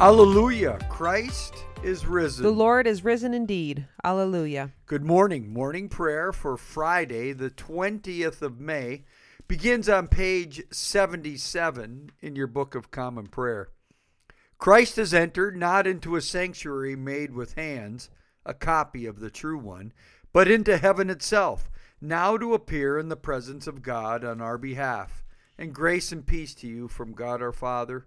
Alleluia. Christ is risen. The Lord is risen indeed. Alleluia. Good morning. Morning prayer for Friday, the 20th of May, begins on page 77 in your Book of Common Prayer. Christ has entered not into a sanctuary made with hands, a copy of the true one, but into heaven itself, now to appear in the presence of God on our behalf. And grace and peace to you from God our Father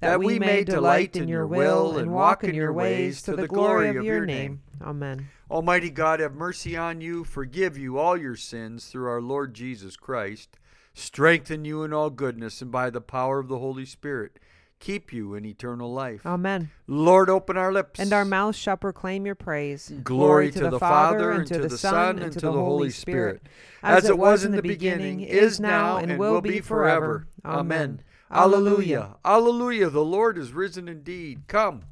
that we may delight in your will and walk in your ways to the glory of your name. Amen. Almighty God, have mercy on you, forgive you all your sins through our Lord Jesus Christ, strengthen you in all goodness, and by the power of the Holy Spirit, keep you in eternal life. Amen. Lord, open our lips. And our mouths shall proclaim your praise. Glory to the Father, and to the Son, and to the Holy Spirit, as it was in the beginning, is now, and will be forever. Amen. Alleluia. Alleluia. The Lord is risen indeed. Come,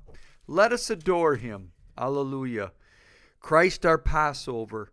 let us adore him. Alleluia. Christ our Passover.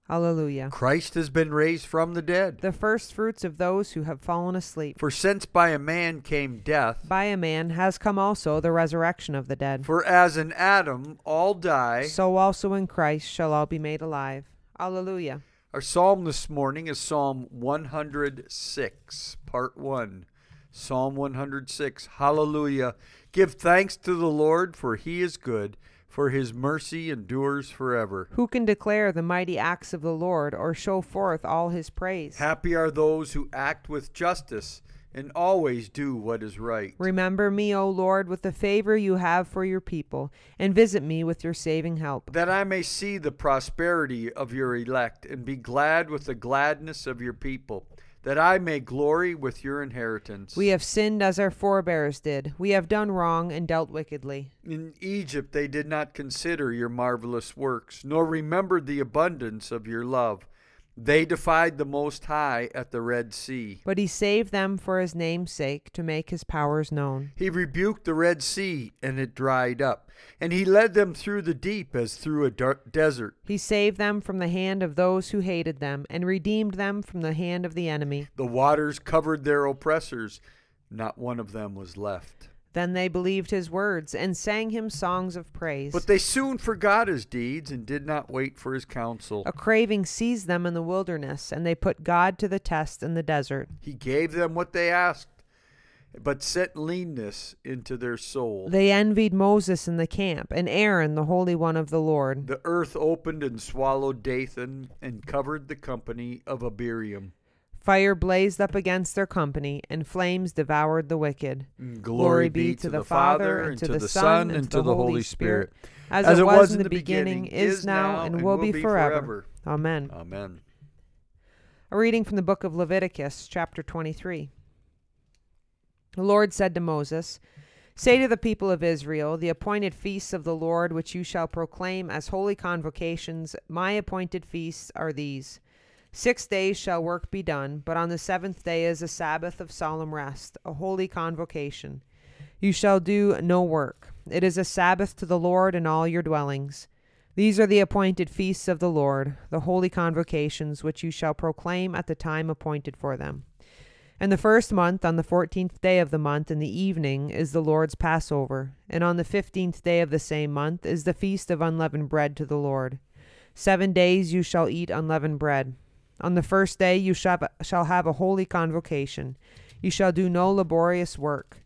Alleluia. Christ has been raised from the dead. The first fruits of those who have fallen asleep. For since by a man came death, By a man has come also the resurrection of the dead. for as in Adam all die. So also in Christ shall all be made alive. Alleluia. Our psalm this morning is Psalm 106, part 1. Psalm 106. Hallelujah. Give thanks to the Lord, for he is good, for his mercy endures forever. Who can declare the mighty acts of the Lord or show forth all his praise? Happy are those who act with justice and always do what is right. Remember me, O Lord, with the favor you have for your people, and visit me with your saving help. that I may see the prosperity of your elect and be glad with the gladness of your people, that I may glory with your inheritance. We have sinned as our forebears did. We have done wrong and dealt wickedly. In Egypt they did not consider your marvelous works, nor remembered the abundance of your love. They defied the Most High at the Red Sea. But he saved them for his name's sake, to make his powers known. He rebuked the Red Sea, and it dried up, and he led them through the deep as through a dar- desert. He saved them from the hand of those who hated them, and redeemed them from the hand of the enemy. The waters covered their oppressors, not one of them was left. Then they believed his words, and sang him songs of praise. But they soon forgot his deeds and did not wait for his counsel. A craving seized them in the wilderness, and they put God to the test in the desert. He gave them what they asked, but sent leanness into their soul. They envied Moses in the camp, and Aaron, the Holy One of the Lord. The earth opened and swallowed Dathan and covered the company of Abiram. Fire blazed up against their company, and flames devoured the wicked. Mm, glory be to the Father, and to the Son, and to the Holy Spirit, as, it was in the beginning, is now, and will be forever. Amen. Amen. A reading from the book of Leviticus, chapter 23. The Lord said to Moses, Say to the people of Israel, The appointed feasts of the Lord, which you shall proclaim as holy convocations, my appointed feasts are these. Six days shall work be done, but on the seventh day is a Sabbath of solemn rest, a holy convocation. You shall do no work. It is a Sabbath to the Lord in all your dwellings. These are the appointed feasts of the Lord, the holy convocations which you shall proclaim at the time appointed for them. And the first month, on the fourteenth day of the month in the evening, is the Lord's Passover, and on the fifteenth day of the same month is the feast of unleavened bread to the Lord. Seven days you shall eat unleavened bread. On the first day you shall have a holy convocation. You shall do no laborious work.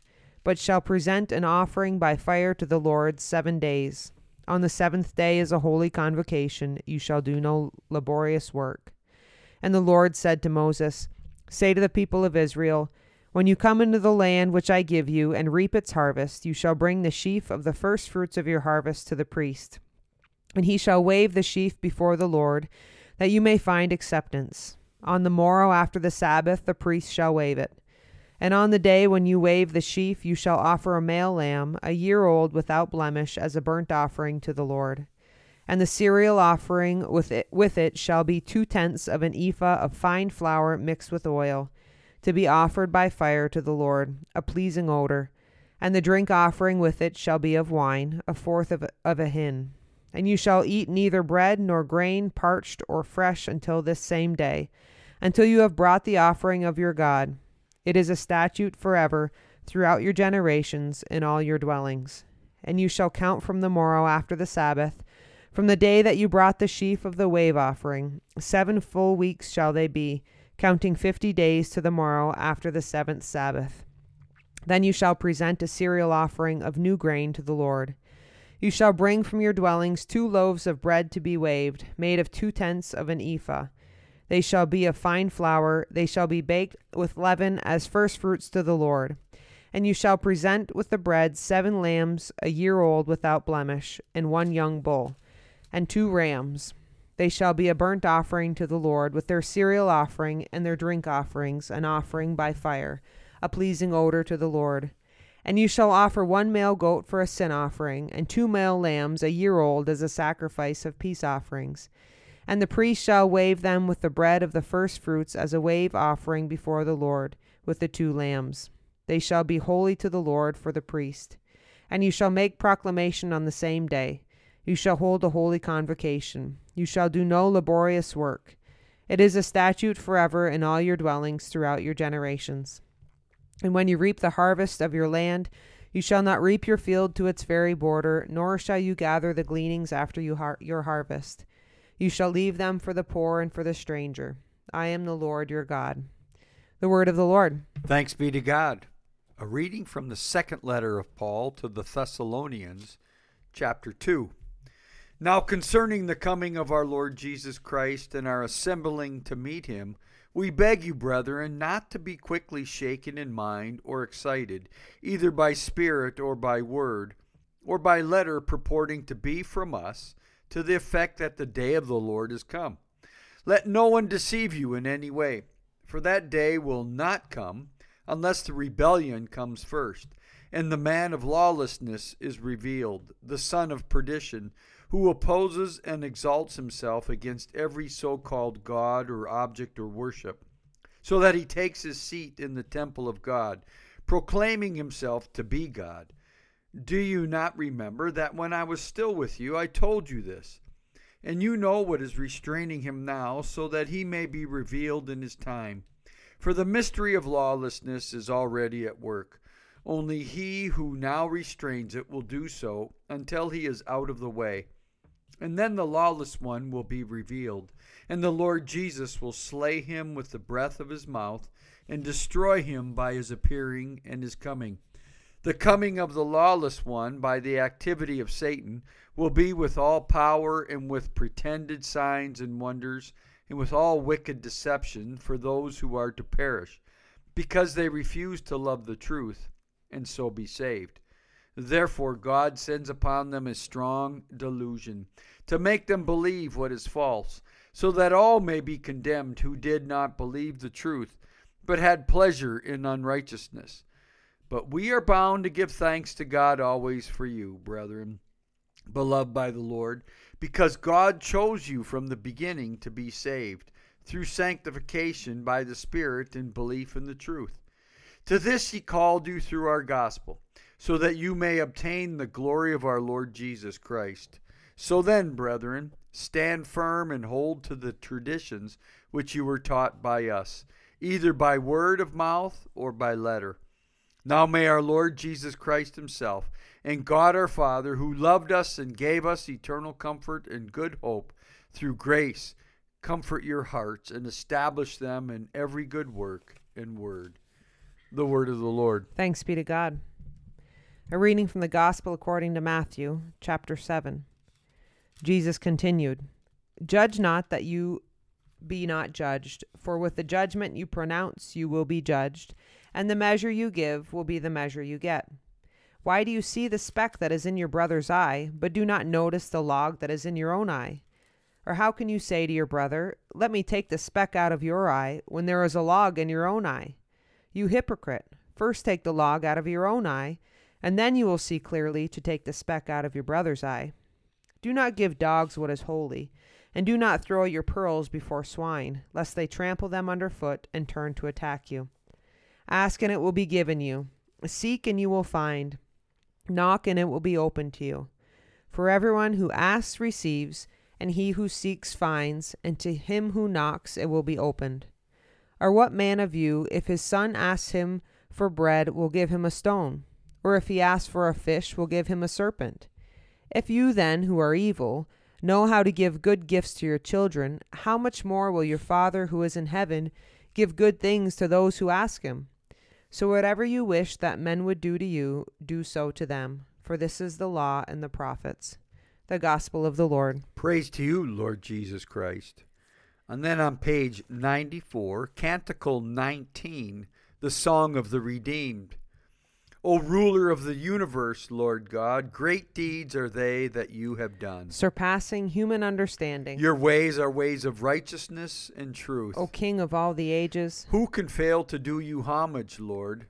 but shall present an offering by fire to the Lord seven days. On the seventh day is a holy convocation. You shall do no laborious work. And the Lord said to Moses, Say to the people of Israel, When you come into the land which I give you, and reap its harvest, you shall bring the sheaf of the first fruits of your harvest to the priest. And he shall wave the sheaf before the Lord, that you may find acceptance. On the morrow after the Sabbath, the priest shall wave it. And on the day when you wave the sheaf, you shall offer a male lamb, a year old without blemish, as a burnt offering to the Lord. And the cereal offering with it, with it shall be two tenths of an ephah of fine flour mixed with oil, to be offered by fire to the Lord, a pleasing odor. And the drink offering with it shall be of wine, a fourth of, of a hin. And you shall eat neither bread nor grain, parched or fresh, until this same day, until you have brought the offering of your God. It is a statute forever throughout your generations in all your dwellings. And you shall count from the morrow after the Sabbath, from the day that you brought the sheaf of the wave offering. Seven full weeks shall they be, counting fifty days to the morrow after the seventh Sabbath. Then you shall present a cereal offering of new grain to the Lord. You shall bring from your dwellings two loaves of bread to be waved, made of two tenths of an ephah. They shall be of fine flour, they shall be baked with leaven as firstfruits to the Lord. And you shall present with the bread seven lambs a year old without blemish, and one young bull, and two rams. They shall be a burnt offering to the Lord, with their cereal offering and their drink offerings, an offering by fire, a pleasing odor to the Lord. And you shall offer one male goat for a sin offering, and two male lambs a year old as a sacrifice of peace offerings. And the priest shall wave them with the bread of the firstfruits as a wave offering before the Lord, with the two lambs. They shall be holy to the Lord for the priest. And you shall make proclamation on the same day. You shall hold a holy convocation. You shall do no laborious work. It is a statute forever in all your dwellings throughout your generations. And when you reap the harvest of your land, you shall not reap your field to its very border, nor shall you gather the gleanings after you har- your harvest. You shall leave them for the poor and for the stranger. I am the Lord your God. The word of the Lord. Thanks be to God. A reading from the second letter of Paul to the Thessalonians, chapter 2. Now, concerning the coming of our Lord Jesus Christ and our assembling to meet him, we beg you, brethren, not to be quickly shaken in mind or excited, either by spirit or by word, or by letter purporting to be from us to the effect that the day of the Lord is come. Let no one deceive you in any way, for that day will not come unless the rebellion comes first, and the man of lawlessness is revealed, the son of perdition, who opposes and exalts himself against every so called God or object or worship, so that he takes his seat in the temple of God, proclaiming himself to be God. Do you not remember that when I was still with you, I told you this? And you know what is restraining him now, so that he may be revealed in his time. For the mystery of lawlessness is already at work. Only he who now restrains it will do so until he is out of the way. And then the lawless one will be revealed, and the Lord Jesus will slay him with the breath of his mouth, and destroy him by his appearing and his coming. The coming of the lawless one by the activity of Satan will be with all power and with pretended signs and wonders and with all wicked deception for those who are to perish, because they refuse to love the truth and so be saved. Therefore, God sends upon them a strong delusion to make them believe what is false, so that all may be condemned who did not believe the truth, but had pleasure in unrighteousness. But we are bound to give thanks to God always for you, brethren, beloved by the Lord, because God chose you from the beginning to be saved through sanctification by the Spirit and belief in the truth. To this he called you through our gospel, so that you may obtain the glory of our Lord Jesus Christ. So then, brethren, stand firm and hold to the traditions which you were taught by us, either by word of mouth or by letter now may our Lord Jesus Christ Himself and God our Father, who loved us and gave us eternal comfort and good hope through grace, comfort your hearts and establish them in every good work and word. The word of the Lord. Thanks be to God. A reading from the Gospel according to Matthew, chapter 7. Jesus continued, Judge not that you be not judged, for with the judgment you pronounce you will be judged, and the measure you give will be the measure you get. Why do you see the speck that is in your brother's eye, but do not notice the log that is in your own eye? Or how can you say to your brother, Let me take the speck out of your eye, when there is a log in your own eye? You hypocrite, first take the log out of your own eye, and then you will see clearly to take the speck out of your brother's eye. Do not give dogs what is holy, and do not throw your pearls before swine, lest they trample them under foot and turn to attack you. Ask and it will be given you. Seek and you will find. Knock and it will be opened to you. For everyone who asks receives, and he who seeks finds, and to him who knocks it will be opened. Or what man of you, if his son asks him for bread, will give him a stone? Or if he asks for a fish, will give him a serpent? If you then, who are evil, know how to give good gifts to your children, how much more will your Father who is in heaven give good things to those who ask him? So whatever you wish that men would do to you, do so to them, for this is the law and the prophets. The Gospel of the Lord. Praise to you, Lord Jesus Christ. And then on page 94, Canticle 19, the Song of the Redeemed. O ruler of the universe, Lord God, great deeds are they that you have done. Surpassing human understanding. Your ways are ways of righteousness and truth. O King of all the ages. Who can fail to do you homage, Lord?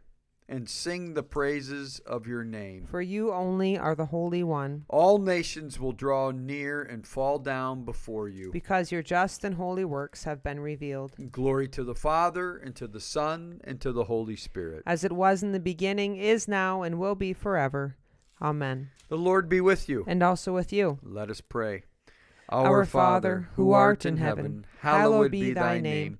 And sing the praises of your name. For you only are the Holy One. All nations will draw near and fall down before you. Because your just and holy works have been revealed. Glory to the Father, and to the Son, and to the Holy Spirit. As it was in the beginning, is now, and will be forever. Amen. The Lord be with you. And also with you. Let us pray. Our, Our Father, who art in heaven, hallowed be thy name.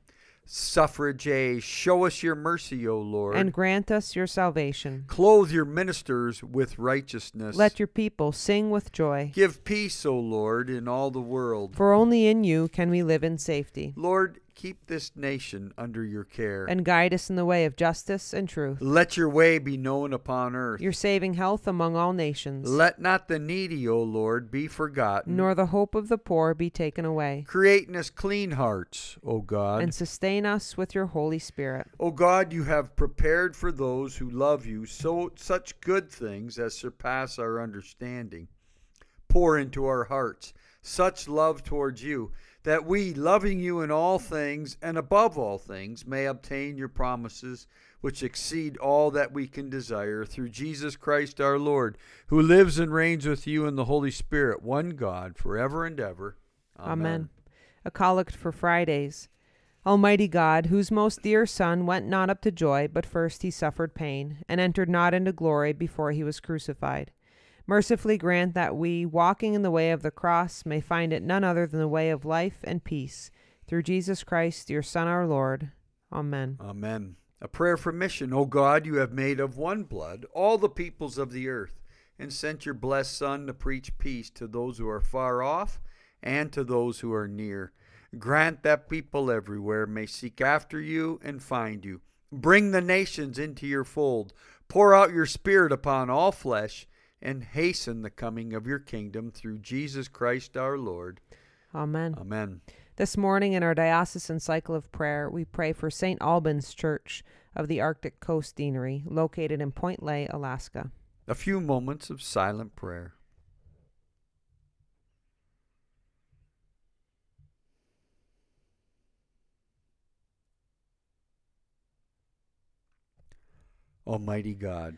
Suffrage A, show us your mercy, O Lord. And grant us your salvation. Clothe your ministers with righteousness. Let your people sing with joy. Give peace, O Lord, in all the world. For only in you can we live in safety. Lord, keep this nation under your care. And guide us in the way of justice and truth. Let your way be known upon earth. Your saving health among all nations. Let not the needy, O Lord, be forgotten. Nor the hope of the poor be taken away. Create in us clean hearts, O God. And sustain us with your Holy Spirit. O God, you have prepared for those who love you so such good things as surpass our understanding. Pour into our hearts such love towards you that we, loving you in all things and above all things, may obtain your promises, which exceed all that we can desire, through Jesus Christ our Lord, who lives and reigns with you in the Holy Spirit, one God, forever and ever. Amen. Amen. A collect for Fridays. Almighty God, whose most dear Son went not up to joy, but first he suffered pain, and entered not into glory before he was crucified mercifully grant that we, walking in the way of the cross, may find it none other than the way of life and peace. Through Jesus Christ, your Son, our Lord. Amen. Amen. A prayer for mission. O God, you have made of one blood all the peoples of the earth, and sent your blessed Son to preach peace to those who are far off and to those who are near. Grant that people everywhere may seek after you and find you. Bring the nations into your fold. Pour out your Spirit upon all flesh and hasten the coming of your kingdom through Jesus Christ our Lord. Amen. Amen. This morning in our diocesan cycle of prayer, we pray for St. Albans Church of the Arctic Coast Deanery, located in Point Lay, Alaska. A few moments of silent prayer. Almighty God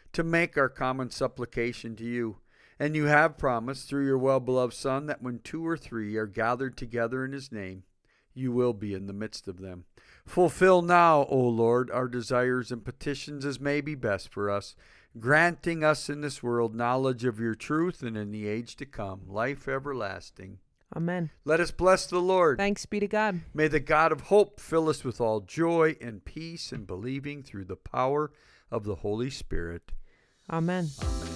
to make our common supplication to you. And you have promised through your well beloved Son that when two or three are gathered together in his name, you will be in the midst of them. Fulfill now, O Lord, our desires and petitions as may be best for us, granting us in this world knowledge of your truth and in the age to come, life everlasting. Amen. Let us bless the Lord. Thanks be to God. May the God of hope fill us with all joy and peace in believing through the power of the Holy Spirit. Amen. Amen.